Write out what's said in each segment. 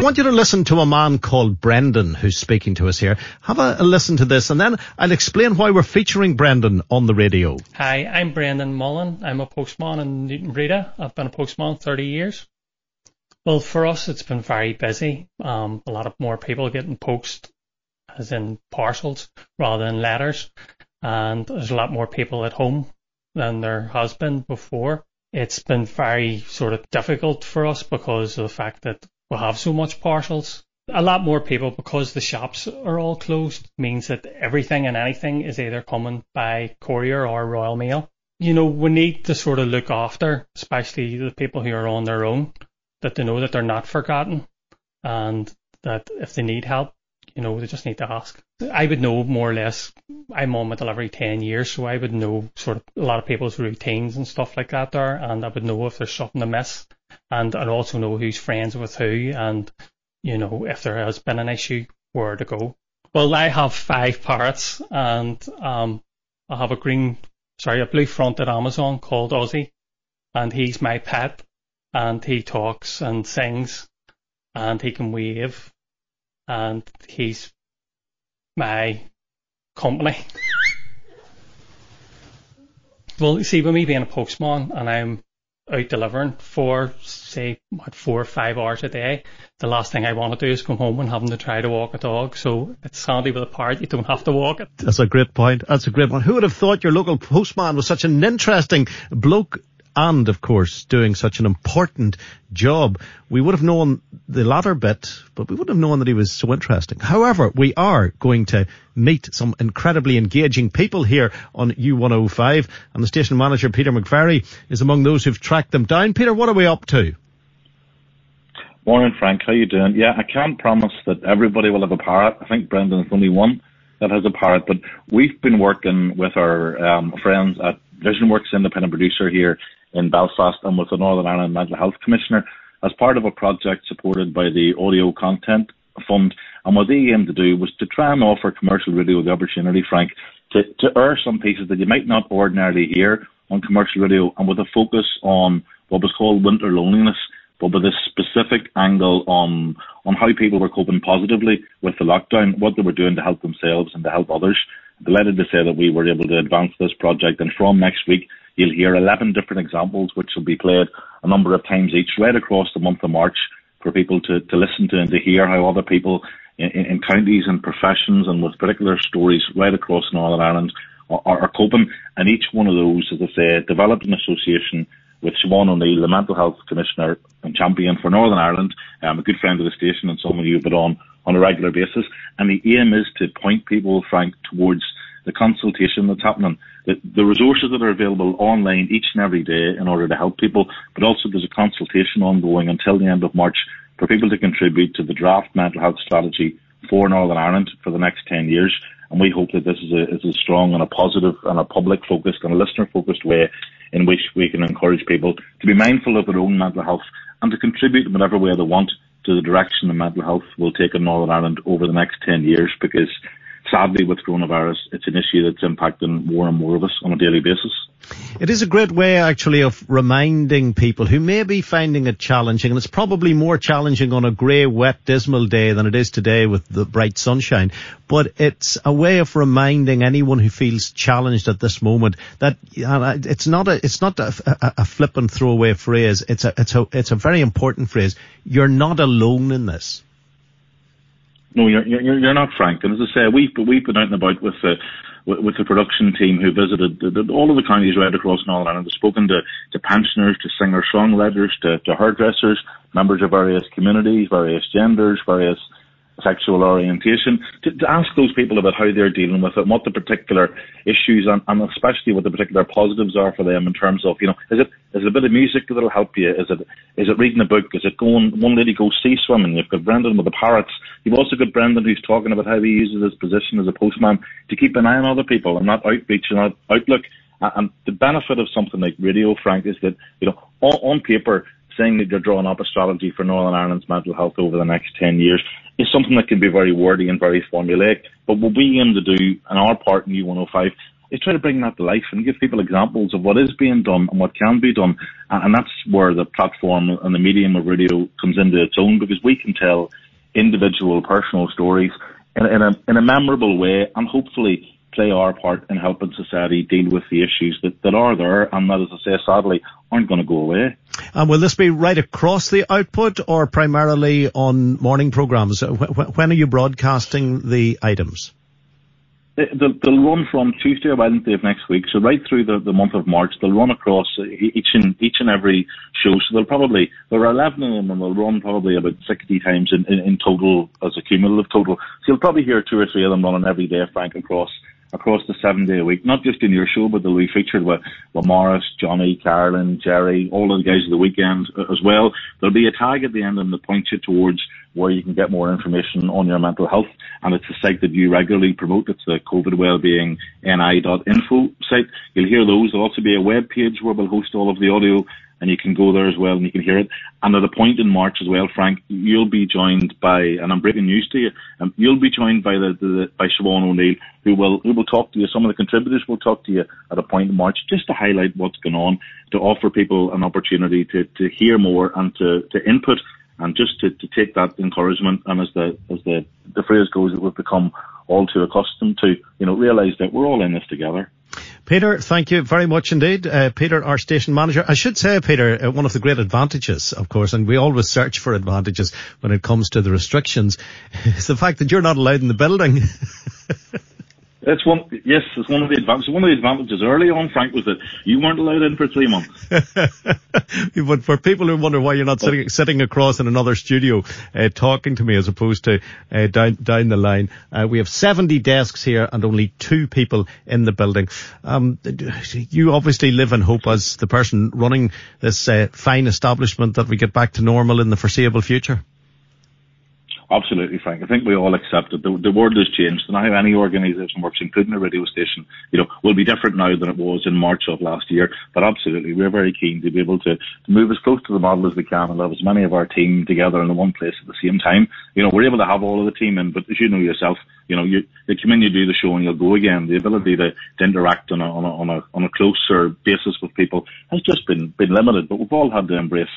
I want you to listen to a man called Brendan who's speaking to us here. Have a, a listen to this and then I'll explain why we're featuring Brendan on the radio. Hi, I'm Brendan Mullen. I'm a postman in Newtownbreda. I've been a postman 30 years. Well, for us, it's been very busy. Um, a lot of more people getting post, as in parcels, rather than letters. And there's a lot more people at home than there has been before. It's been very sort of difficult for us because of the fact that we have so much parcels. A lot more people, because the shops are all closed, means that everything and anything is either coming by courier or Royal Mail. You know, we need to sort of look after, especially the people who are on their own, that they know that they're not forgotten and that if they need help, you know, they just need to ask. I would know more or less. I'm on my delivery 10 years, so I would know sort of a lot of people's routines and stuff like that there, and I would know if there's something to miss and I'd also know who's friends with who and, you know, if there has been an issue, where to go. Well, I have five parrots and um, I have a green, sorry, a blue fronted Amazon called Ozzy and he's my pet and he talks and sings and he can wave and he's my company. well, see, with me being a postman and I'm out delivering for say what four or five hours a day, the last thing I want to do is come home and having to try to walk a dog. So it's handy with a parrot, you don't have to walk it. That's a great point. That's a great one. Who would have thought your local postman was such an interesting bloke and of course doing such an important job. We would have known the latter bit, but we wouldn't have known that he was so interesting. However, we are going to meet some incredibly engaging people here on U105 and the station manager Peter McVerry is among those who've tracked them down. Peter, what are we up to? Morning, Frank. How are you doing? Yeah, I can't promise that everybody will have a parrot. I think Brendan Brendan's only one that has a parrot, but we've been working with our um, friends at VisionWorks independent producer here in Belfast and with the Northern Ireland Mental Health Commissioner as part of a project supported by the Audio Content Fund. And what they aimed to do was to try and offer commercial radio the opportunity, Frank, to, to air some pieces that you might not ordinarily hear on commercial radio and with a focus on what was called winter loneliness, but with a specific angle on on how people were coping positively with the lockdown, what they were doing to help themselves and to help others. Delighted to say that we were able to advance this project and from next week You'll hear 11 different examples, which will be played a number of times each, right across the month of March, for people to, to listen to and to hear how other people in, in counties and professions and with particular stories right across Northern Ireland are, are coping. And each one of those, as I say, developed in association with Siobhan O'Neill, the Mental Health Commissioner and champion for Northern Ireland, um, a good friend of the station and someone you've been on on a regular basis. And the aim is to point people, Frank, towards the consultation that's happening, the, the resources that are available online each and every day in order to help people, but also there's a consultation ongoing until the end of March for people to contribute to the draft mental health strategy for Northern Ireland for the next 10 years. And we hope that this is a, is a strong and a positive and a public focused and a listener focused way in which we can encourage people to be mindful of their own mental health and to contribute in whatever way they want to the direction that mental health will take in Northern Ireland over the next 10 years because sadly, with coronavirus, it's an issue that's impacting more and more of us on a daily basis. It is a great way, actually, of reminding people who may be finding it challenging, and it's probably more challenging on a grey, wet, dismal day than it is today with the bright sunshine. But it's a way of reminding anyone who feels challenged at this moment that uh, it's not a it's not a, a, a flippant throwaway phrase. It's a it's a it's a very important phrase. You're not alone in this. No, you're, you're, you're not, Frank. And as I say, we've, we've been out and about with the, with the production team who visited the, the, all of the counties right across Northern Ireland. We've spoken to, to pensioners, to singer-songwriters, to, to hairdressers, members of various communities, various genders, various sexual orientation, to, to, ask those people about how they're dealing with it, and what the particular issues and, and, especially what the particular positives are for them in terms of, you know, is it is it a bit of music that'll help you? Is it is it reading a book? Is it going one lady goes sea swimming? You've got Brendan with the parrots. You've also got Brendan who's talking about how he uses his position as a postman to keep an eye on other people and not outreach and not outlook. And the benefit of something like radio, Frank, is that, you know, on, on paper, saying that you're drawing up a strategy for Northern Ireland's mental health over the next 10 years is something that can be very wordy and very formulaic. But what we aim to do in our part in U105 is try to bring that to life and give people examples of what is being done and what can be done. And that's where the platform and the medium of radio comes into its own because we can tell individual personal stories in, in, a, in a memorable way and hopefully play our part in helping society deal with the issues that, that are there and that, as I say, sadly, aren't going to go away. And will this be right across the output or primarily on morning programmes? When are you broadcasting the items? They'll, they'll run from Tuesday or Wednesday of next week, so right through the, the month of March, they'll run across each and each and every show. So they'll probably there are eleven of them, and they'll run probably about sixty times in, in, in total as a cumulative total. So you'll probably hear two or three of them running every day, Frank, across across the seven day a week, not just in your show, but they'll be featured with, Morris, Johnny, Carolyn, Jerry, all of the guys of the weekend as well. There'll be a tag at the end and that points you towards where you can get more information on your mental health. And it's a site that you regularly promote. It's the COVID Wellbeing NI.info site. You'll hear those. There'll also be a web page where we'll host all of the audio and you can go there as well and you can hear it. And at a point in March as well, Frank, you'll be joined by, and I'm breaking news to you, um, you'll be joined by the, the by Siobhan O'Neill, who will who will talk to you. Some of the contributors will talk to you at a point in March, just to highlight what's going on, to offer people an opportunity to to hear more and to to input and just to, to take that encouragement and as the as the the phrase goes that we've become all too accustomed to, you know, realise that we're all in this together. Peter, thank you very much indeed. Uh, Peter, our station manager. I should say, Peter, uh, one of the great advantages, of course, and we always search for advantages when it comes to the restrictions, is the fact that you're not allowed in the building. That's one. Yes, it's one of the advantages. One of the advantages early on, Frank, was that you weren't allowed in for three months. but for people who wonder why you're not sitting sitting across in another studio uh, talking to me as opposed to uh, down down the line, uh, we have 70 desks here and only two people in the building. Um, you obviously live in hope as the person running this uh, fine establishment that we get back to normal in the foreseeable future. Absolutely, Frank. I think we all accept that the, the world has changed and how any organisation works, including a radio station, you know, will be different now than it was in March of last year. But absolutely, we're very keen to be able to, to move as close to the model as we can and have as many of our team together in the one place at the same time. You know, we're able to have all of the team in, but as you know yourself, you know, you, you come in, you do the show and you'll go again. The ability to, to interact on a, on a, on a, on a closer basis with people has just been, been limited, but we've all had to embrace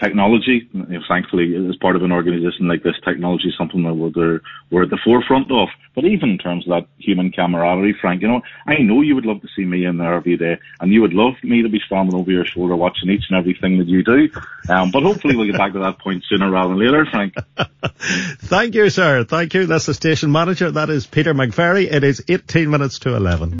technology. You know, thankfully, as part of an organisation like this, technology is something that we're, we're at the forefront of. But even in terms of that human camaraderie, Frank, you know, I know you would love to see me in there every day, and you would love me to be standing over your shoulder watching each and everything that you do. Um, but hopefully we'll get back to that point sooner rather than later, Frank. Thank you, sir. Thank you. That's the station manager. That is Peter McVerry. It is 18 minutes to 11.